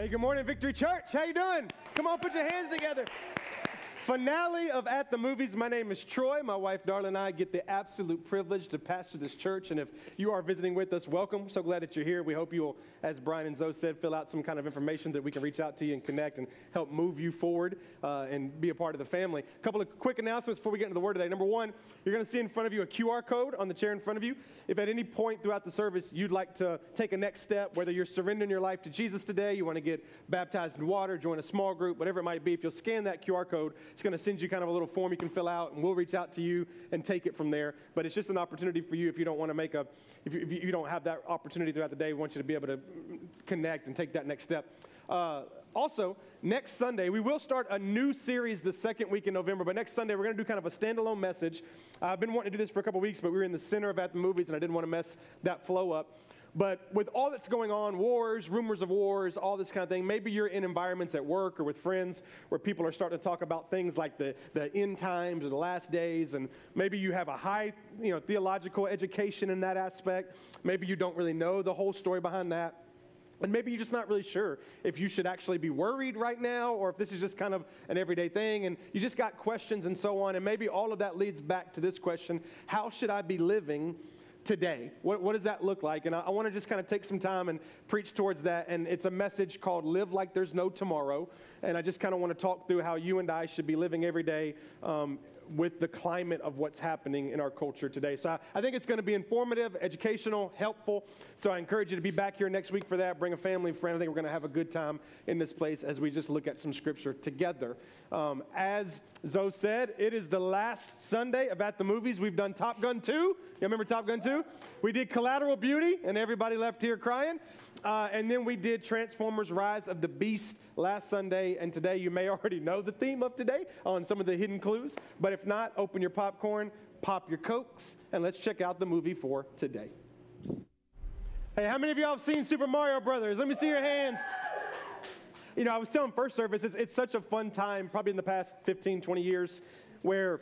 Hey, good morning, Victory Church. How you doing? Come on, put your hands together. Finale of At the Movies. My name is Troy. My wife, Darla, and I get the absolute privilege to pastor this church. And if you are visiting with us, welcome. So glad that you're here. We hope you will, as Brian and Zoe said, fill out some kind of information that we can reach out to you and connect and help move you forward uh, and be a part of the family. A couple of quick announcements before we get into the word today. Number one, you're going to see in front of you a QR code on the chair in front of you. If at any point throughout the service you'd like to take a next step, whether you're surrendering your life to Jesus today, you want to get baptized in water, join a small group, whatever it might be, if you'll scan that QR code, it's going to send you kind of a little form you can fill out, and we'll reach out to you and take it from there. But it's just an opportunity for you if you don't want to make a, if you, if you don't have that opportunity throughout the day, we want you to be able to connect and take that next step. Uh, also, next Sunday, we will start a new series the second week in November, but next Sunday, we're going to do kind of a standalone message. I've been wanting to do this for a couple weeks, but we were in the center of At the Movies, and I didn't want to mess that flow up. But with all that's going on, wars, rumors of wars, all this kind of thing, maybe you're in environments at work or with friends where people are starting to talk about things like the, the end times or the last days, and maybe you have a high you know, theological education in that aspect. Maybe you don't really know the whole story behind that. And maybe you're just not really sure if you should actually be worried right now or if this is just kind of an everyday thing and you just got questions and so on. And maybe all of that leads back to this question How should I be living today? What, what does that look like? And I, I want to just kind of take some time and preach towards that. And it's a message called Live Like There's No Tomorrow. And I just kind of want to talk through how you and I should be living every day um, with the climate of what's happening in our culture today. So I, I think it's going to be informative, educational, helpful. So I encourage you to be back here next week for that. Bring a family, friend. I think we're going to have a good time in this place as we just look at some scripture together. Um, as Zoe said, it is the last Sunday of At the Movies. We've done Top Gun 2. You remember Top Gun 2? We did Collateral Beauty, and everybody left here crying. Uh, and then we did Transformers Rise of the Beast last Sunday. And today, you may already know the theme of today on some of the hidden clues. But if not, open your popcorn, pop your Cokes, and let's check out the movie for today. Hey, how many of y'all have seen Super Mario Brothers? Let me see your hands. You know, I was telling first service, it's, it's such a fun time, probably in the past 15, 20 years, where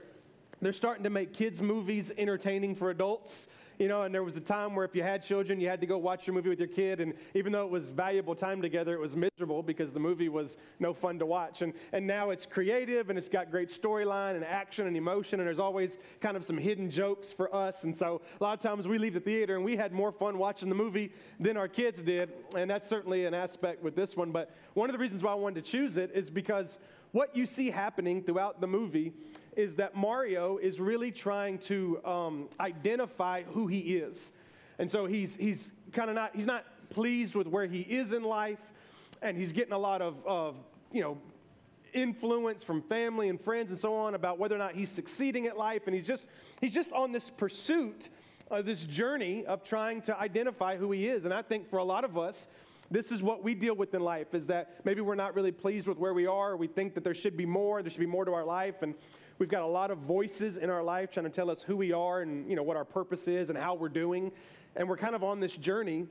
they're starting to make kids' movies entertaining for adults you know, and there was a time where if you had children, you had to go watch your movie with your kid. And even though it was valuable time together, it was miserable because the movie was no fun to watch. And, and now it's creative and it's got great storyline and action and emotion. And there's always kind of some hidden jokes for us. And so a lot of times we leave the theater and we had more fun watching the movie than our kids did. And that's certainly an aspect with this one. But one of the reasons why I wanted to choose it is because what you see happening throughout the movie is that Mario is really trying to um, identify who he is. And so he's, he's kind of not, he's not pleased with where he is in life, and he's getting a lot of, of, you know, influence from family and friends and so on about whether or not he's succeeding at life. And he's just, he's just on this pursuit, of this journey of trying to identify who he is. And I think for a lot of us, this is what we deal with in life is that maybe we're not really pleased with where we are. We think that there should be more, there should be more to our life. And we've got a lot of voices in our life trying to tell us who we are and you know what our purpose is and how we're doing. And we're kind of on this journey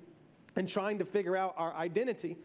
and trying to figure out our identity.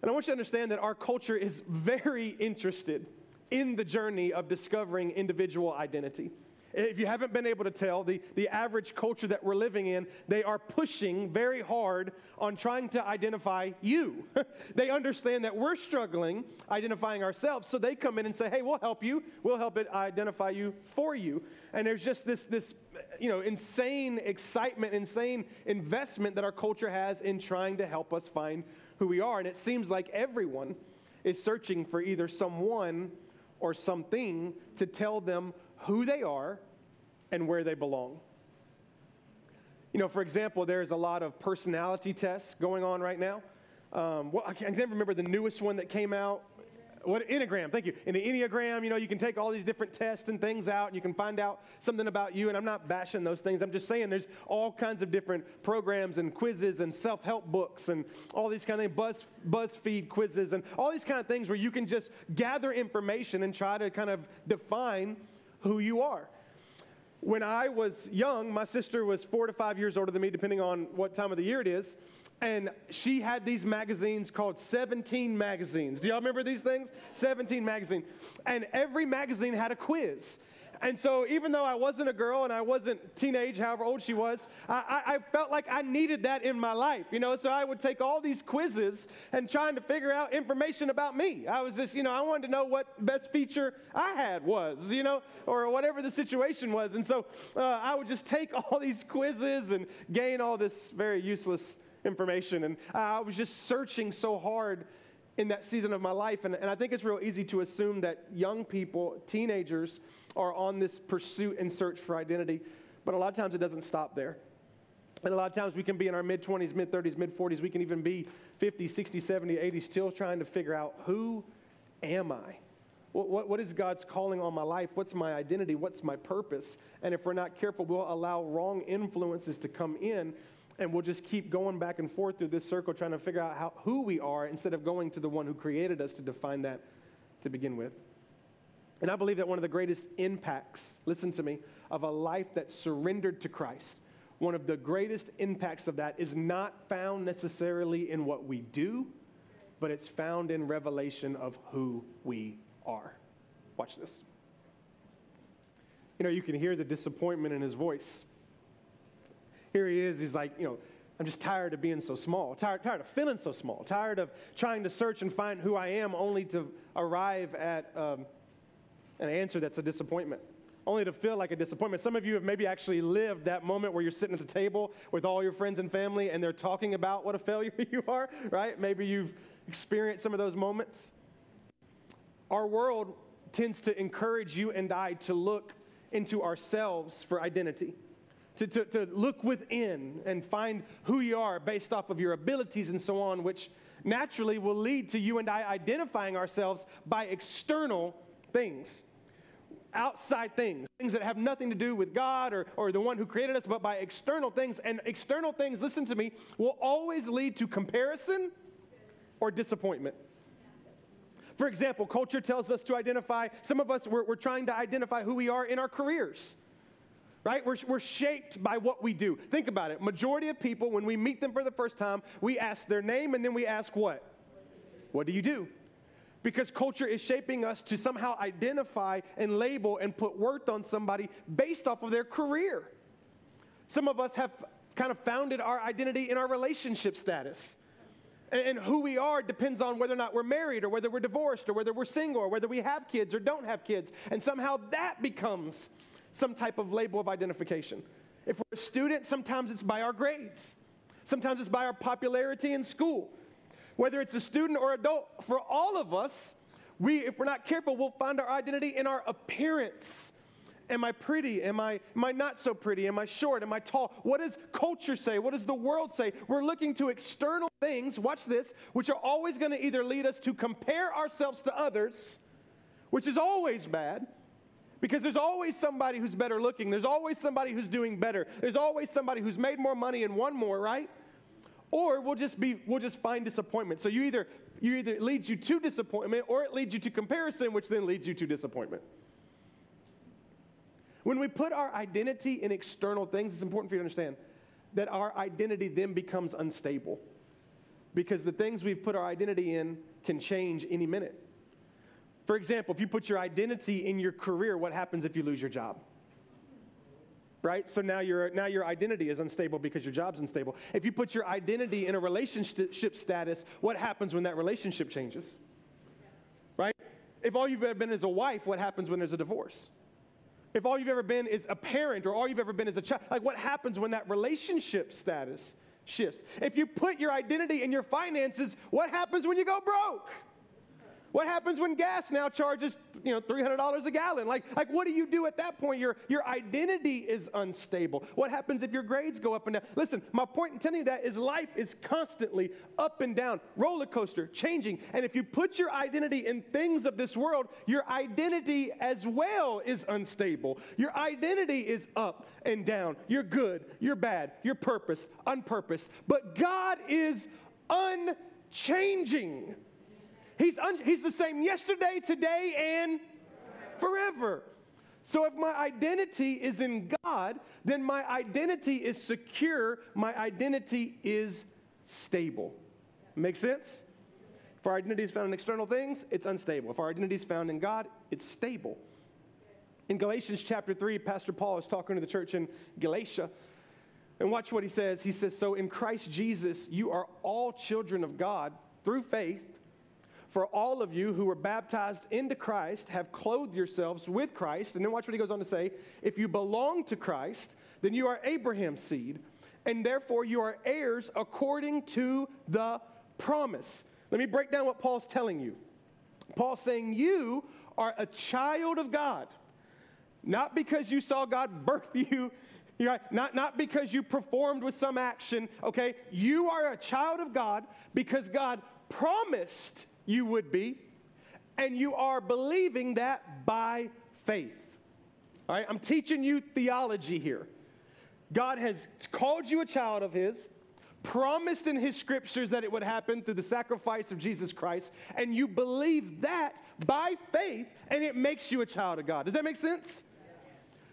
And I want you to understand that our culture is very interested in the journey of discovering individual identity. If you haven't been able to tell, the, the average culture that we're living in, they are pushing very hard on trying to identify you. they understand that we're struggling identifying ourselves, so they come in and say, hey, we'll help you. We'll help it identify you for you. And there's just this, this you know, insane excitement, insane investment that our culture has in trying to help us find who we are. And it seems like everyone is searching for either someone or something to tell them who they are and where they belong. You know, for example, there's a lot of personality tests going on right now. Um, well, I can't remember the newest one that came out. What Enneagram? Thank you. In the Enneagram, you know, you can take all these different tests and things out, and you can find out something about you. And I'm not bashing those things. I'm just saying there's all kinds of different programs and quizzes and self-help books and all these kind of things, Buzz, BuzzFeed quizzes and all these kind of things where you can just gather information and try to kind of define who you are. When I was young, my sister was four to five years older than me, depending on what time of the year it is. And she had these magazines called 17 magazines. Do y'all remember these things? 17 magazine. And every magazine had a quiz. And so, even though I wasn't a girl and I wasn't teenage, however old she was, I, I, felt like I needed that in my life, you know. So I would take all these quizzes and trying to figure out information about me. I was just, you know, I wanted to know what best feature I had was, you know, or whatever the situation was. And so uh, I would just take all these quizzes and gain all this very useless information. And I was just searching so hard in that season of my life. And, and I think it's real easy to assume that young people, teenagers, are on this pursuit and search for identity. But a lot of times it doesn't stop there. And a lot of times we can be in our mid 20s, mid 30s, mid 40s. We can even be 50, 60, 70, 80, still trying to figure out who am I? What, what, what is God's calling on my life? What's my identity? What's my purpose? And if we're not careful, we'll allow wrong influences to come in and we'll just keep going back and forth through this circle trying to figure out how, who we are instead of going to the one who created us to define that to begin with. And I believe that one of the greatest impacts, listen to me, of a life that's surrendered to Christ, one of the greatest impacts of that is not found necessarily in what we do, but it's found in revelation of who we are. Watch this. You know, you can hear the disappointment in his voice here he is. He's like, you know, I'm just tired of being so small, tired, tired of feeling so small, tired of trying to search and find who I am only to arrive at um, an answer that's a disappointment, only to feel like a disappointment. Some of you have maybe actually lived that moment where you're sitting at the table with all your friends and family and they're talking about what a failure you are, right? Maybe you've experienced some of those moments. Our world tends to encourage you and I to look into ourselves for identity to, to, to look within and find who you are based off of your abilities and so on, which naturally will lead to you and I identifying ourselves by external things, outside things, things that have nothing to do with God or, or the one who created us, but by external things. And external things, listen to me, will always lead to comparison or disappointment. For example, culture tells us to identify, some of us, we're, we're trying to identify who we are in our careers right? We're, we're shaped by what we do. Think about it. Majority of people, when we meet them for the first time, we ask their name and then we ask what? What do you do? Because culture is shaping us to somehow identify and label and put worth on somebody based off of their career. Some of us have kind of founded our identity in our relationship status. And, who we are depends on whether or not we're married or whether we're divorced or whether we're single or whether we have kids or don't have kids. And somehow that becomes some type of label of identification. If we're a student, sometimes it's by our grades, sometimes it's by our popularity in school. Whether it's a student or adult, for all of us, we, if we're not careful, we'll find our identity in our appearance. Am I pretty? Am I, am I not so pretty? Am I short? Am I tall? What does culture say? What does the world say? We're looking to external things, watch this, which are always going to either lead us to compare ourselves to others, which is always bad, because there's always somebody who's better looking. There's always somebody who's doing better. There's always somebody who's made more money and won more, right? Or we'll just be we'll just find disappointment. So you either you either leads you to disappointment or it leads you to comparison, which then leads you to disappointment. When we put our identity in external things, it's important for you to understand that our identity then becomes unstable. Because the things we've put our identity in can change any minute. For example, if you put your identity in your career, what happens if you lose your job? Right? So now your, now your identity is unstable because your job's unstable. If you put your identity in a relationship status, what happens when that relationship changes? Right? If all you've ever been is a wife, what happens when there's a divorce? If all you've ever been is a parent or all you've ever been is a child, like what happens when that relationship status shifts? If you put your identity in your finances, what happens when you go broke? What happens when gas now charges, you know, $300 a gallon? Like, like what do you do at that point? Your, your identity is unstable. What happens if your grades go up and down? Listen, my point in telling you that is life is constantly up and down, roller coaster, changing. And if you put your identity in things of this world, your identity as well is unstable. Your identity is up and down. You're good, you're bad, you're purpose, unpurposed. But God is unchanging. He's, un- he's the same yesterday, today, and forever. So if my identity is in God, then my identity is secure, my identity is stable. Make sense? If our identity is found in external things, it's unstable. If our identity is found in God, it's stable. In Galatians chapter 3, Pastor Paul is talking to the church in Galatia. And watch what he says. He says, So in Christ Jesus, you are all children of God through faith. For all of you who were baptized into Christ have clothed yourselves with Christ. And then watch what he goes on to say if you belong to Christ, then you are Abraham's seed, and therefore you are heirs according to the promise. Let me break down what Paul's telling you. Paul's saying you are a child of God, not because you saw God birth you. You know, not, not because you performed with some action, okay? You are a child of God because God promised you would be, and you are believing that by faith. All right, I'm teaching you theology here. God has called you a child of His, promised in His scriptures that it would happen through the sacrifice of Jesus Christ, and you believe that by faith, and it makes you a child of God. Does that make sense?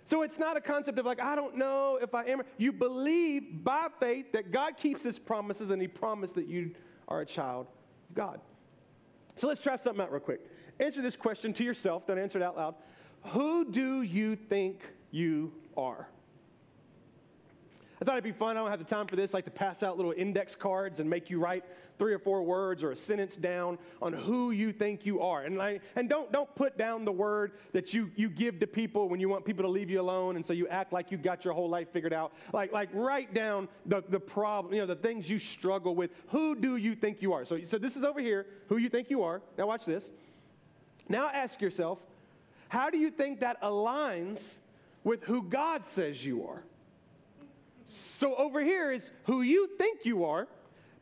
So it's not a concept of like, I don't know if I am. You believe by faith that God keeps his promises and he promised that you are a child of God. So let's try something out real quick. Answer this question to yourself. Don't answer it out loud. Who do you think you are? I thought it'd be fun. I don't have the time for this, like to pass out little index cards and make you write three or four words or a sentence down on who you think you are. And, like, and don't, don't put down the word that you, you give to people when you want people to leave you alone and so you act like you got your whole life figured out. Like, like write down the, the problem, you know, the things you struggle with. Who do you think you are? So, so this is over here, who you think you are. Now watch this. Now ask yourself, how do you think that aligns with who God says you are? So over here is who you think you are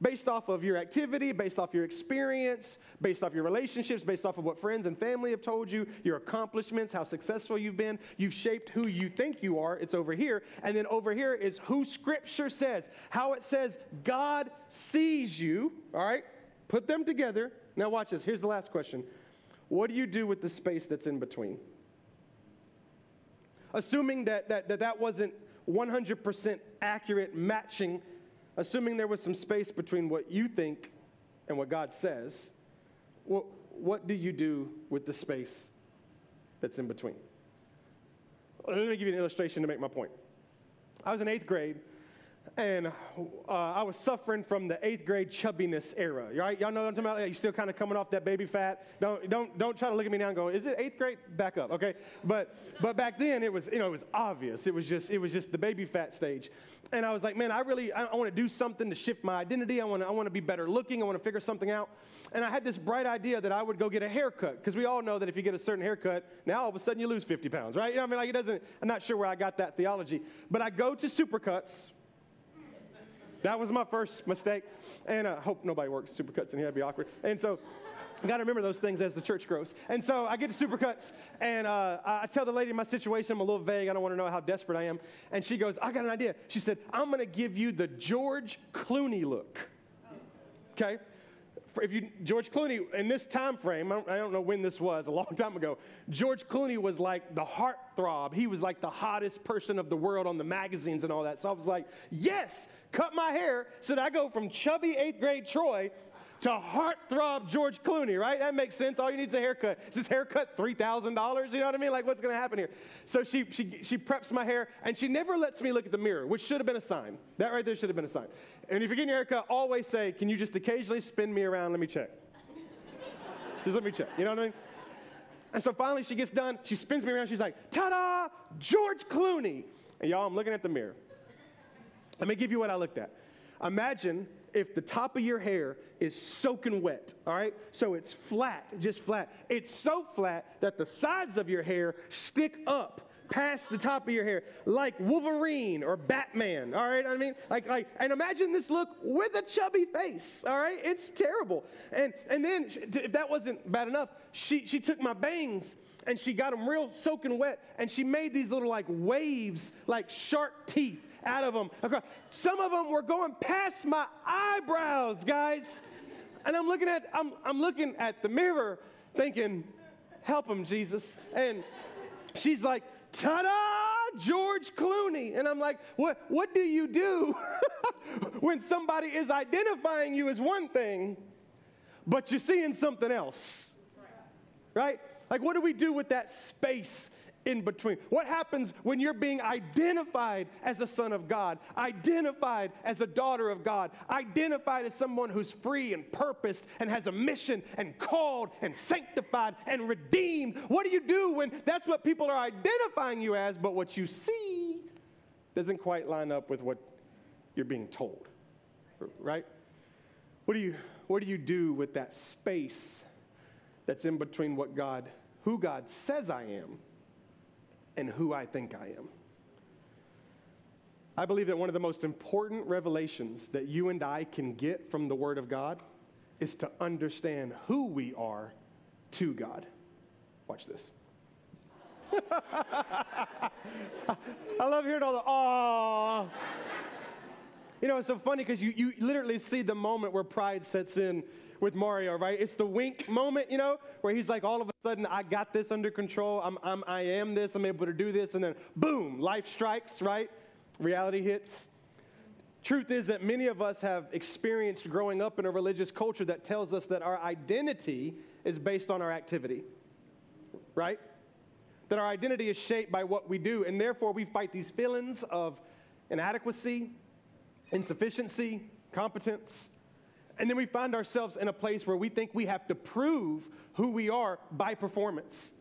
based off of your activity, based off your experience, based off your relationships, based off of what friends and family have told you, your accomplishments, how successful you've been. You've shaped who you think you are. It's over here. And then over here is who Scripture says, how it says God sees you. All right? Put them together. Now, watch this. Here's the last question What do you do with the space that's in between? Assuming that that, that, that wasn't 100% accurate matching, assuming there was some space between what you think and what God says, what do you do with the space that's in between? Let me give you an illustration to make my point. I was in eighth grade and uh, I was suffering from the eighth grade chubbiness era. Right? Y'all know what I'm talking about? You're still kind of coming off that baby fat. Don't, don't, don't try to look at me now and go, is it eighth grade? Back up, okay? But, but back then it was, you know, it was obvious. It was just, it was just the baby fat stage. And I was like, man, I really, I, I want to do something to shift my identity. I want to, I want to be better looking. I want to figure something out. And I had this bright idea that I would go get a haircut because we all know that if you get a certain haircut, now all of a sudden you lose 50 pounds, right? You know, I mean, like it doesn't. I'm not sure where I got that theology, but I go to Supercuts that was my first mistake. And I hope nobody works supercuts in here. That'd be awkward. And so I got to remember those things as the church grows. And so I get to Supercuts, and uh, I tell the lady my situation. I'm a little vague. I don't want to know how desperate I am. And she goes, I got an idea. She said, I'm going to give you the George Clooney look. Okay? If you George Clooney in this time frame, I don't, I don't, know when this was, a long time ago. George Clooney was like the heartthrob. He was like the hottest person of the world on the magazines and all that. So I was like, yes, cut my hair so that I go from chubby eighth grade Troy to heartthrob George Clooney, right? That makes sense. All you need is a haircut. Is this haircut $3,000? You know what I mean? Like, what's going to happen here? So she, she, she preps my hair, and she never lets me look at the mirror, which should have been a sign. That right there should have been a sign. And if you're getting your haircut, always say, Can you just occasionally spin me around? Let me check. just let me check. You know what I mean? And so finally she gets done. She spins me around. She's like, Ta da! George Clooney. And y'all, I'm looking at the mirror. Let me give you what I looked at. Imagine if the top of your hair is soaking wet, all right? So it's flat, just flat. It's so flat that the sides of your hair stick up past the top of your hair, like Wolverine or Batman, all right? I mean, like, like, and imagine this look with a chubby face, all right? It's terrible. And, and then, if that wasn't bad enough, she, she took my bangs and she got them real soaking wet and she made these little like waves, like shark teeth out of them. Some of them were going past my eyebrows, guys. And I'm looking at, I'm, I'm looking at the mirror thinking, help him, Jesus. And she's like, ta-da, George Clooney. And I'm like, what, what do you do when somebody is identifying you as one thing, but you're seeing something else? Right? Like, what do we do with that space in between? What happens when you're being identified as a son of God, identified as a daughter of God, identified as someone who's free and purposed and has a mission and called and sanctified and redeemed? What do you do when that's what people are identifying you as, but what you see doesn't quite line up with what you're being told? Right? What do you, what do, you do with that space that's in between what God, who God says I am? And who I think I am. I believe that one of the most important revelations that you and I can get from the Word of God is to understand who we are to God. Watch this. I love hearing all the aww. You know, it's so funny because you, you literally see the moment where pride sets in with Mario, right? It's the wink moment, you know, where he's like, all of a sudden, I got this under control. I'm, I'm, I am this. I'm able to do this. And then, boom, life strikes, right? Reality hits. Truth is that many of us have experienced growing up in a religious culture that tells us that our identity is based on our activity, right? That our identity is shaped by what we do, and therefore we fight these feelings of inadequacy, insufficiency, competence, and then we find ourselves in a place where we think we have to prove who we are by performance.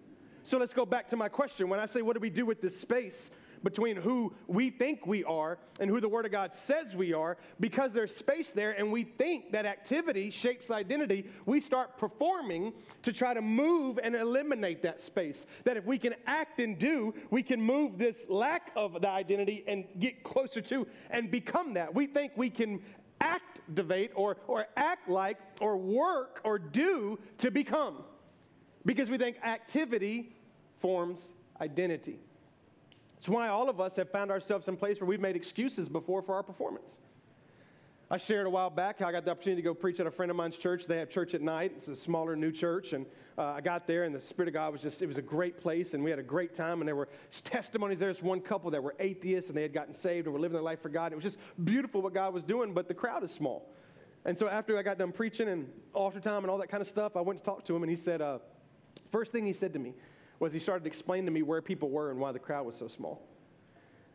So let's go back to my question. When I say, what do we do with this space between who we think we are and who the Word of God says we are? Because there's space there and we think that activity shapes identity, we start performing to try to move and eliminate that space. That if we can act and do, we can move this lack of the identity and get closer to and become that. We think we can activate or, or act like or work or do to become. Because we think activity forms identity. It's why all of us have found ourselves in place where we've made excuses before for our performance. I shared a while back how I got the opportunity to go preach at a friend of mine's church. They have church at night. It's a smaller new church. And uh, I got there, and the Spirit of God was just, it was a great place. And we had a great time. And there were testimonies. There was one couple that were atheists, and they had gotten saved and were living their life for God. It was just beautiful what God was doing, but the crowd is small. And so after I got done preaching and altar time and all that kind of stuff, I went to talk to him, and he said, uh, first thing he said to me was he started to explain to me where people were and why the crowd was so small.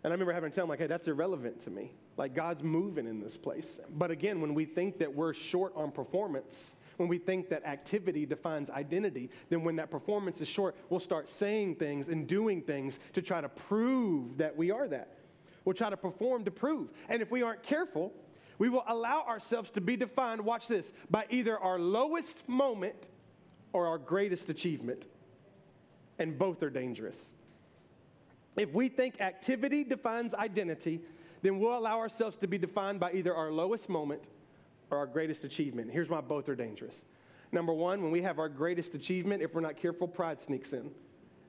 And I remember having to tell him, like, hey, that's irrelevant to me. Like, God's moving in this place. But again, when we think that we're short on performance, when we think that activity defines identity, then when that performance is short, we'll start saying things and doing things to try to prove that we are that. We'll try to perform to prove. And if we aren't careful, we will allow ourselves to be defined, watch this, by either our lowest moment or our greatest achievement. And both are dangerous. If we think activity defines identity, then we'll allow ourselves to be defined by either our lowest moment or our greatest achievement. Here's why both are dangerous. Number one, when we have our greatest achievement, if we're not careful, pride sneaks in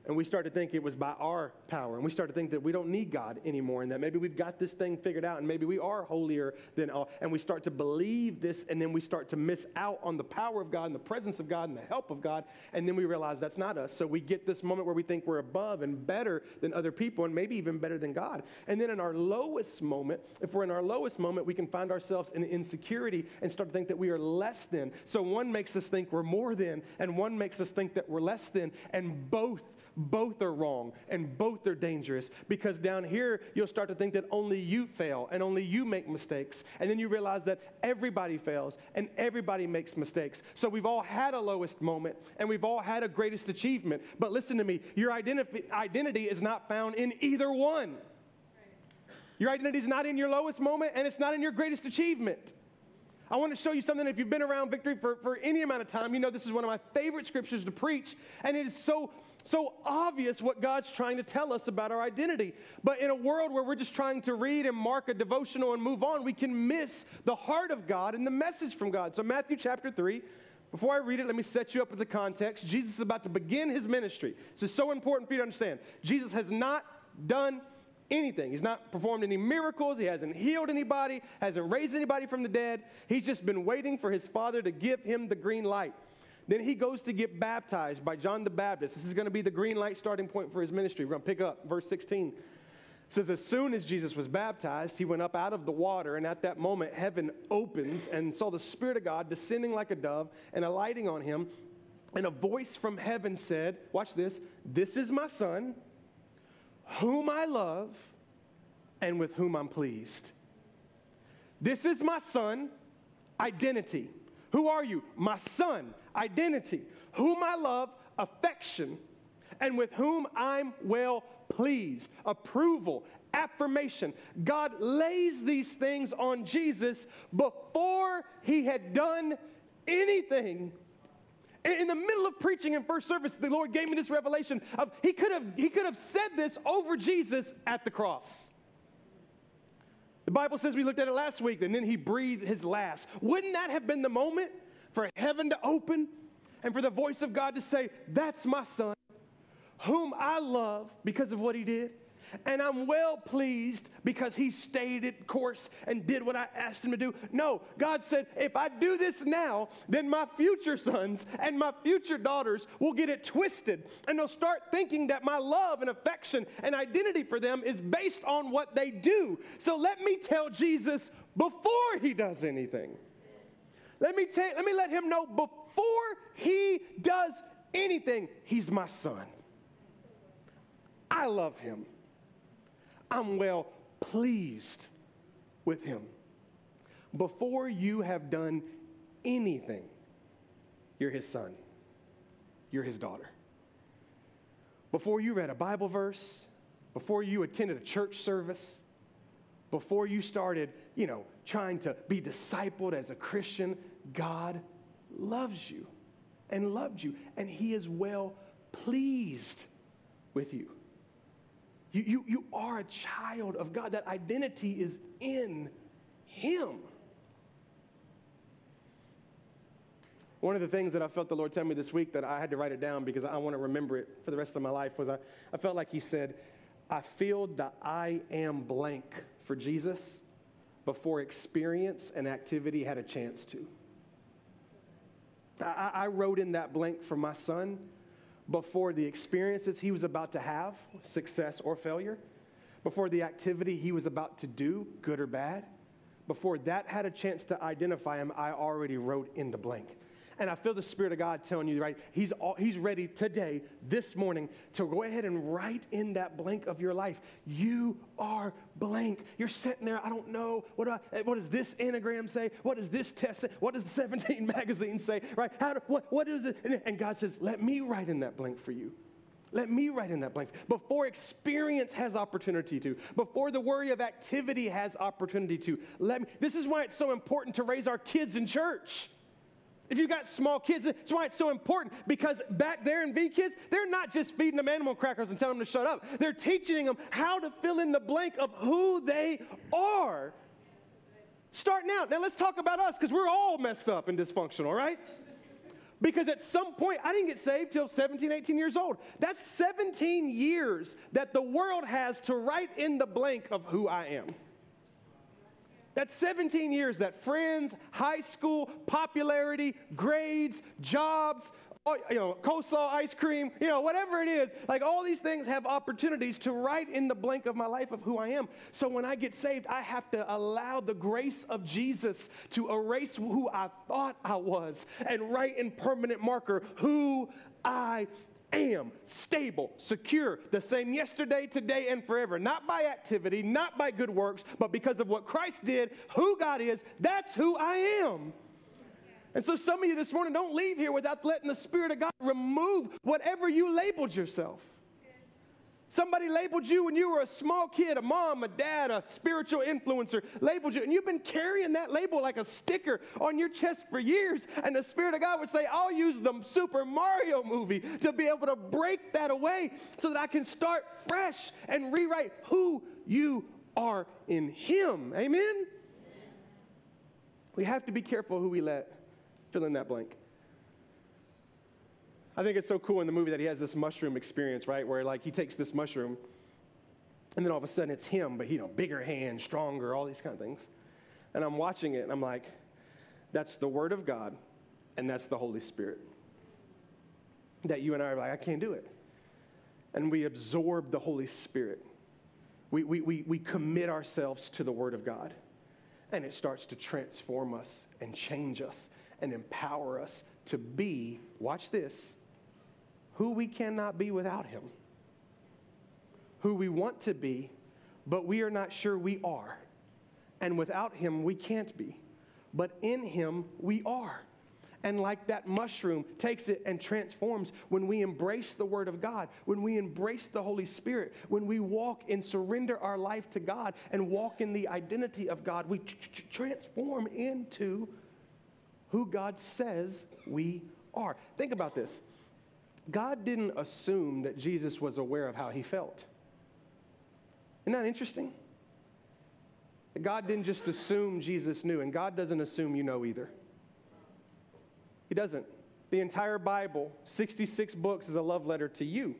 and we start to think it was by our power, and we start to think that we don't need God anymore, and that maybe we've got this thing figured out, and maybe we are holier than all, and we start to believe this, and then we start to miss out on the power of God and the presence of God and the help of God, and then we realize that's not us. So we get this moment where we think we're above and better than other people, and maybe even better than God. And then in our lowest moment, if we're in our lowest moment, we can find ourselves in insecurity and start to think that we are less than. So one makes us think we're more than, and one makes us think that we're less than, and both both are wrong and both are dangerous because down here you'll start to think that only you fail and only you make mistakes. And then you realize that everybody fails and everybody makes mistakes. So we've all had a lowest moment and we've all had a greatest achievement. But listen to me your identity, is not found in either one. Your identity is not in your lowest moment and it's not in your greatest achievement. I want to show you something. If you've been around Victory for, for any amount of time, you know this is one of my favorite scriptures to preach. And it is so, so obvious what God's trying to tell us about our identity. But in a world where we're just trying to read and mark a devotional and move on, we can miss the heart of God and the message from God. So, Matthew chapter 3, before I read it, let me set you up with the context. Jesus is about to begin his ministry. This is so important for you to understand. Jesus has not done anything. He's not performed any miracles. He hasn't healed anybody, hasn't raised anybody from the dead. He's just been waiting for his father to give him the green light. Then he goes to get baptized by John the Baptist. This is going to be the green light starting point for his ministry. We're going to pick up verse 16. It says, As soon as Jesus was baptized, he went up out of the water, and at that moment, heaven opens and saw the Spirit of God descending like a dove and alighting on him. And a voice from heaven said, Watch this, this is my son whom I love and with whom I'm pleased. This is my son, identity. Who are you? My son, identity. Whom I love, affection, and with whom I'm well pleased, approval, affirmation. God lays these things on Jesus before he had done anything. In the middle of preaching in first service, the Lord gave me this revelation of he could have he could have said this over Jesus at the cross. The Bible says we looked at it last week, and then he breathed his last. Wouldn't that have been the moment for heaven to open and for the voice of God to say, That's my son, whom I love because of what he did? And I'm well pleased because he stayed at course and did what I asked him to do. No, God said, if I do this now, then my future sons and my future daughters will get it twisted and they'll start thinking that my love and affection and identity for them is based on what they do. So let me tell Jesus before he does anything. Let me, tell, let me let him know before he does anything, he's my son. I love him. I'm well pleased with him. Before you have done anything, you're his son, you're his daughter. Before you read a Bible verse, before you attended a church service, before you started, you know, trying to be discipled as a Christian, God loves you and loved you, and He is well pleased with you. You, you, you are a child of God. That identity is in Him. One of the things that I felt the Lord tell me this week that I had to write it down because I want to remember it for the rest of my life was I, I felt like He said, I filled the I am blank for Jesus before experience and activity had a chance to. I, I wrote in that blank for my son before the experiences he was about to have, success or failure, before the activity he was about to do, good or bad, before that had a chance to identify him, I already wrote in the blank. And I feel the Spirit of God telling you, right? He's, all, he's ready today, this morning, to go ahead and write in that blank of your life. You are blank. You're sitting there, I don't know. What, do I, eh, what does this Enneagram say? What does this test say? What does the 17 magazine say? Right? How do, what, what is it? And, and God says, let me write in that blank for you. Let me write in that blank. Before experience has opportunity to, before the worry of activity has opportunity to. Let me, this is why it's so important to raise our kids in church. If you've got small kids, that's why it's so important because back there in V Kids, they're not just feeding them animal crackers and telling them to shut up. They're teaching them how to fill in the blank of who they are. Starting out. Now let's talk about us because we're all messed up and dysfunctional, right? Because at some point, I didn't get saved till 17, 18 years old. That's 17 years that the world has to write in the blank of who I am. That's 17 years that friends, high school, popularity, grades, jobs, you know, coleslaw, ice cream, you know, whatever it is, like all these things have opportunities to write in the blank of my life of who I am. So when I get saved, I have to allow the grace of Jesus to erase who I thought I was and write in permanent marker who I am stable, secure, the same yesterday, today, and forever. Not by activity, not by good works, but because of what Christ did, who God is, that's who I am. And so, some of you this morning don't leave here without letting the Spirit of God remove whatever you labeled yourself. Somebody labeled you when you were a small kid, a mom, a dad, a spiritual influencer, labeled you, and you've been carrying that label like a sticker on your chest for years. And the Spirit of God would say, I'll use the Super Mario movie to be able to break that away so that I can start fresh and rewrite who you are in Him. Amen? We have to be careful who we let fill in that blank. I think it's so cool in the movie that he has this mushroom experience, right? Where like he takes this mushroom and then all of a sudden it's him, but you know, bigger hand, stronger, all these kind of things. And I'm watching it and I'm like, that's the word of God and that's the Holy Spirit. That you and I are like, I can't do it. And we absorb the Holy Spirit. We, we, we, we commit ourselves to the Word of God. And it starts to transform us and change us and empower us to be, watch this, who we cannot be without him. who we want to be, but we are not sure we are. And without Him, we can't be. But in Him, we are. And like that mushroom takes it and transforms when we embrace the Word of God, when we embrace the Holy Spirit, when we walk and surrender our life to God and walk in the identity of God, we transform into who God says we are. Think about this God didn't assume that Jesus was aware of how he felt. Isn't that interesting? God didn't just assume Jesus knew, and God doesn't assume you know either. He doesn't. The entire Bible, 66 books, is a love letter to you.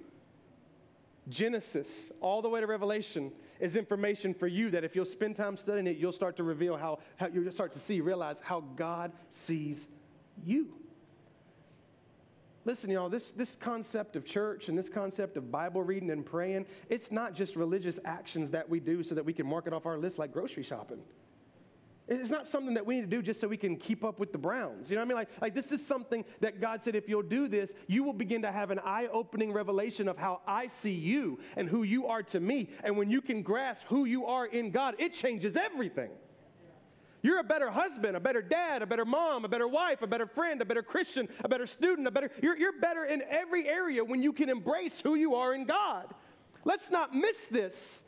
Genesis, all the way to Revelation, is information for you that if you'll spend time studying it, you'll start to reveal how, how you'll start to see, realize how God sees you. Listen, y'all, this, this concept of church and this concept of Bible reading and praying, it's not just religious actions that we do so that we can mark it off our list like grocery shopping. It's not something that we need to do just so we can keep up with the Browns. You know what I mean? Like, like this is something that God said, if you'll do this, you will begin to have an eye opening revelation of how I see you and who you are to me. And when you can grasp who you are in God, it changes everything. You're a better husband, a better dad, a better mom, a better wife, a better friend, a better Christian, a better student, a better, you're, you're better in every area when you can embrace who you are in God. Let's not miss this.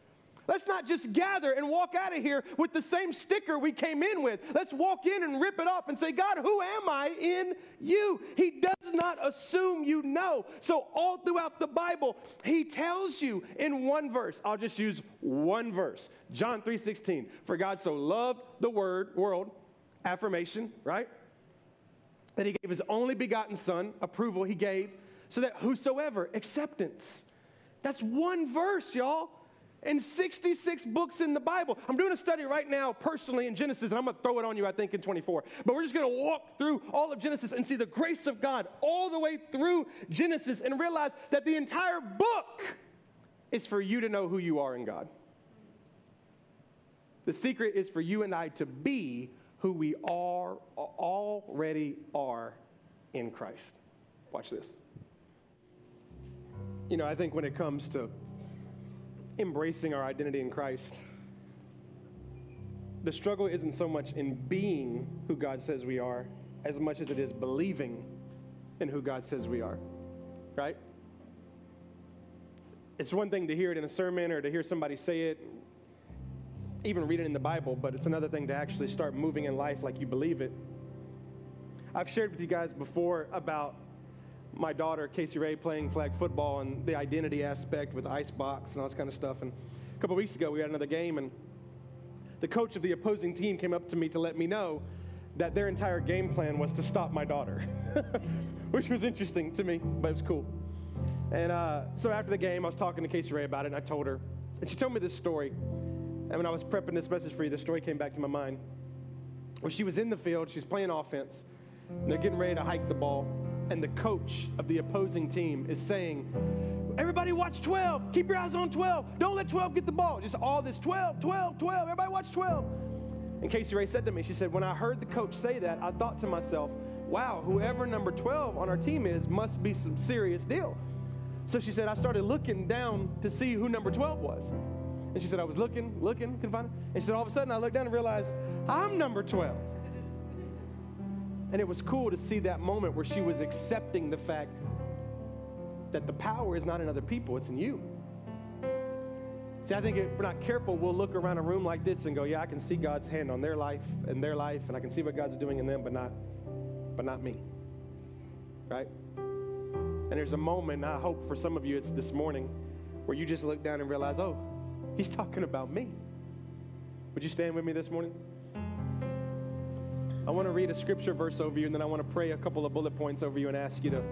Let's not just gather and walk out of here with the same sticker we came in with. Let's walk in and rip it off and say, God, who am I in you? He does not assume you know. So, all throughout the Bible, He tells you in one verse, I'll just use one verse John 3 16. For God so loved the word, world, affirmation, right? That He gave His only begotten Son, approval He gave, so that whosoever, acceptance. That's one verse, y'all and 66 books in the Bible. I'm doing a study right now personally in Genesis, and I'm going to throw it on you, I think, in 24. But we're just going to walk through all of Genesis and see the grace of God all the way through Genesis and realize that the entire book is for you to know who you are in God. The secret is for you and I to be who we are already are in Christ. Watch this. You know, I think when it comes to embracing our identity in Christ, the struggle isn't so much in being who God says we are as much as it is believing in who God says we are, right? It's one thing to hear it in a sermon or to hear somebody say it, even read it in the Bible, but it's another thing to actually start moving in life like you believe it. I've shared with you guys before about my daughter, Casey Ray, playing flag football and the identity aspect with Icebox and all this kind of stuff. And a couple weeks ago, we had another game, and the coach of the opposing team came up to me to let me know that their entire game plan was to stop my daughter, which was interesting to me, but it was cool. And uh, so after the game, I was talking to Casey Ray about it, and I told her, and she told me this story. And when I was prepping this message for you, the story came back to my mind. Well, she was in the field, she's playing offense, and they're getting ready to hike the ball and the coach of the opposing team is saying, Everybody watch 12. Keep your eyes on 12. Don't let 12 get the ball. Just all this 12, 12, 12. Everybody watch 12. And Casey Ray said to me, she said, When I heard the coach say that, I thought to myself, wow, whoever number 12 on our team is must be some serious deal. So she said, I started looking down to see who number 12 was. And she said, I was looking, looking, couldn't find it. And she said, all of a sudden I looked down and realized I'm number 12. And it was cool to see that moment where she was accepting the fact that the power is not in other people, it's in you. See, I think if we're not careful, we'll look around a room like this and go, yeah, I can see God's hand on their life and their life, and I can see what God's doing in them, but not, but not me. Right? And there's a moment, I hope for some of you it's this morning, where you just look down and realize, oh, he's talking about me. Would you stand with me this morning? I want to read a scripture verse over you, and then I want to pray a couple of bullet points over you and ask you to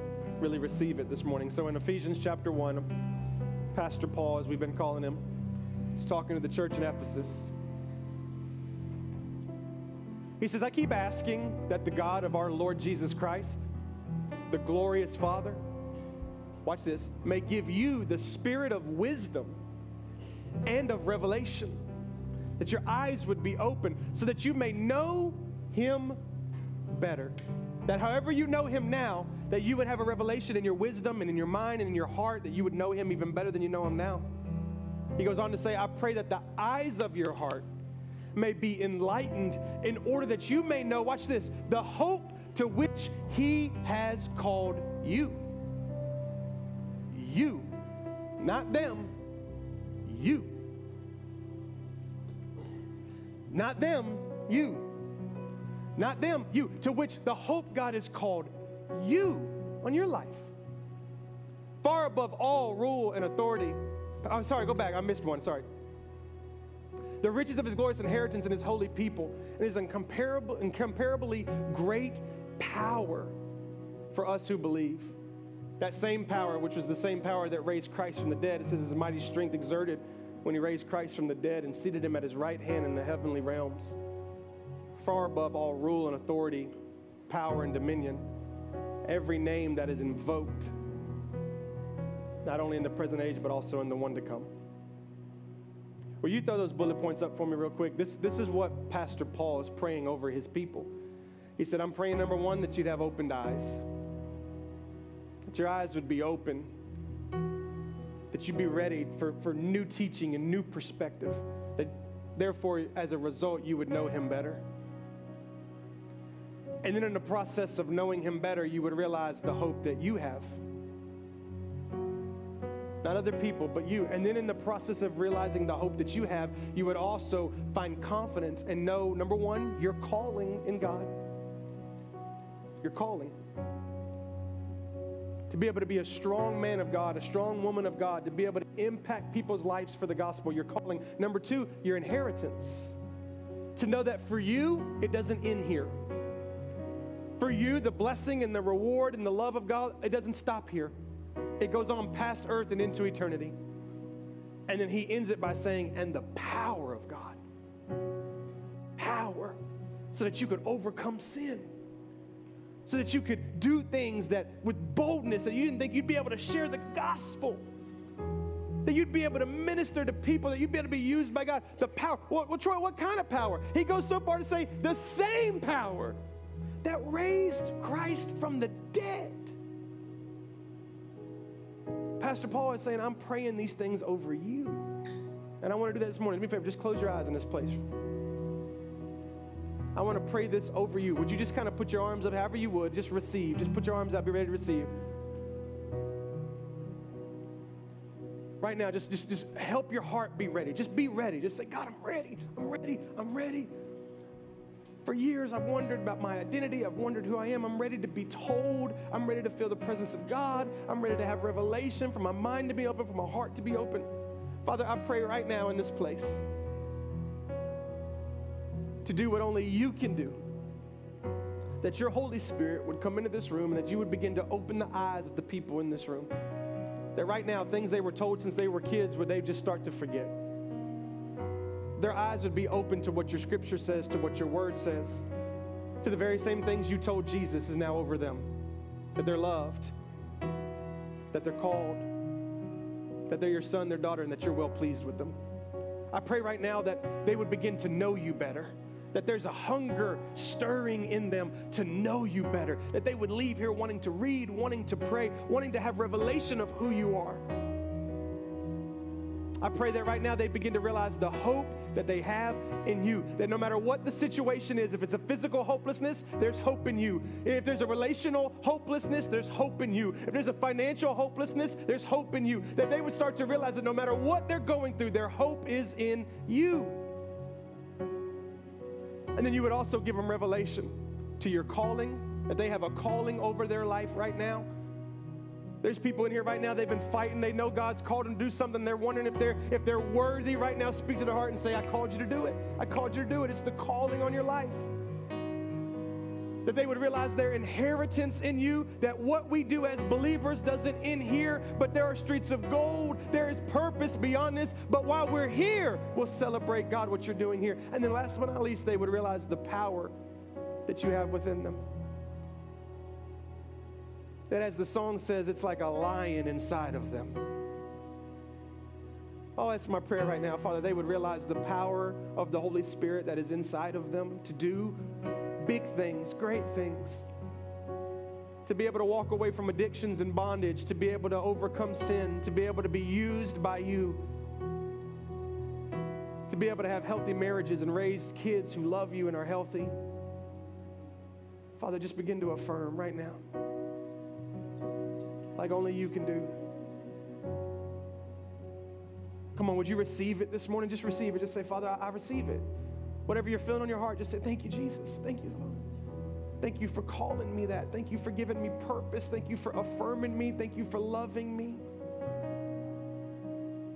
really receive it this morning. So in Ephesians chapter 1, Pastor Paul, as we've been calling him, is talking to the church in Ephesus. He says, I keep asking that the God of our Lord Jesus Christ, the glorious Father, watch this, may give you the spirit of wisdom and of revelation, that your eyes would be open so that you may know him better. That however you know Him now, that you would have a revelation in your wisdom and in your mind and in your heart that you would know Him even better than you know Him now. He goes on to say, I pray that the eyes of your heart may be enlightened in order that you may know, watch this, the hope to which he has called you. You, not them, you. Not them, you. Not them, you. To which the hope God has called you on your life. Far above all rule and authority. I'm sorry, go back. I missed one. Sorry. The riches of his glorious inheritance in his holy people and his incomparable, incomparably great power for us who believe. That same power, which was the same power that raised Christ from the dead, it says his mighty strength exerted when he raised Christ from the dead and seated him at his right hand in the heavenly realms, far above all rule and authority, power and dominion, every name that is invoked, not only in the present age, but also in the one to come. Will you throw those bullet points up for me, real quick? This, this is what Pastor Paul is praying over his people. He said, I'm praying, number one, that you'd have opened eyes, that your eyes would be open, that you'd be ready for, for new teaching and new perspective, that therefore, as a result, you would know him better. And then in the process of knowing him better, you would realize the hope that you have. Not other people, but you. And then in the process of realizing the hope that you have, you would also find confidence and know number one, your calling in God your calling. To be able to be a strong man of God, a strong woman of God, to be able to impact people's lives for the gospel, your calling. Number two, your inheritance. To know that for you, it doesn't end here. For you, the blessing and the reward and the love of God, it doesn't stop here. It goes on past earth and into eternity. And then he ends it by saying, and the power of God. Power, so that you could overcome sin so that you could do things that with boldness that you didn't think you'd be able to share the gospel that you'd be able to minister to people, that you'd be able to be used by God. The power. Well, well, Troy, what kind of power? He goes so far to say the same power that raised Christ from the dead. Pastor Paul is saying, I'm praying these things over you. And I want to do that this morning. Do me a favor, just close your eyes in this place. I want to pray this over you. Would you just kind of put your arms up however you would? Just receive. Just put your arms up. Be ready to receive. Right now, just, just, just help your heart be ready. Just be ready. Just say, God, I'm ready. I'm ready. I'm ready. For years, I've wondered about my identity. I've wondered who I am. I'm ready to be told. I'm ready to feel the presence of God. I'm ready to have revelation, for my mind to be open, for my heart to be open. Father, I pray right now in this place to do what only you can do. That your Holy Spirit would come into this room and that you would begin to open the eyes of the people in this room. That right now, things they were told since they were kids, would they just start to forget? Their eyes would be open to what your scripture says, to what your word says, to the very same things you told Jesus is now over them. That they're loved, that they're called, that they're your son, their daughter, and that you're well pleased with them. I pray right now that they would begin to know you better that there's a hunger stirring in them to know you better, that they would leave here wanting to read, wanting to pray, wanting to have revelation of who you are. I pray that right now they begin to realize the hope that they have in you. That no matter what the situation is, if it's a physical hopelessness, there's hope in you. If there's a relational hopelessness, there's hope in you. If there's a financial hopelessness, there's hope in you. That they would start to realize that no matter what they're going through, their hope is in you. And then you would also give them revelation to your calling, that they have a calling over their life right now. There's people in here right now, they've been fighting. They know God's called them to do something. They're wondering if they're if they're worthy right now. Speak to their heart and say, I called you to do it. I called you to do it. It's the calling on your life that they would realize their inheritance in you, that what we do as believers doesn't end here, but there are streets of gold. There is purpose beyond this. But while we're here, we'll celebrate God, what you're doing here. And then last but not least, they would realize the power that you have within them. That as the song says, it's like a lion inside of them. Oh, that's my prayer right now, Father. They would realize the power of the Holy Spirit that is inside of them to do big things, great things. To be able to walk away from addictions and bondage, to be able to overcome sin, to be able to be used by you. to be able to have healthy marriages and raise kids who love you and are healthy. Father, just begin to affirm right now, like only you can do. Come on, would you receive it this morning? Just receive it. Just say, Father, I, I receive it. Whatever you're feeling on your heart, just say, Thank you, Jesus. Thank you, Lord. Thank you for calling me that. Thank you for giving me purpose. Thank you for affirming me. Thank you for loving me.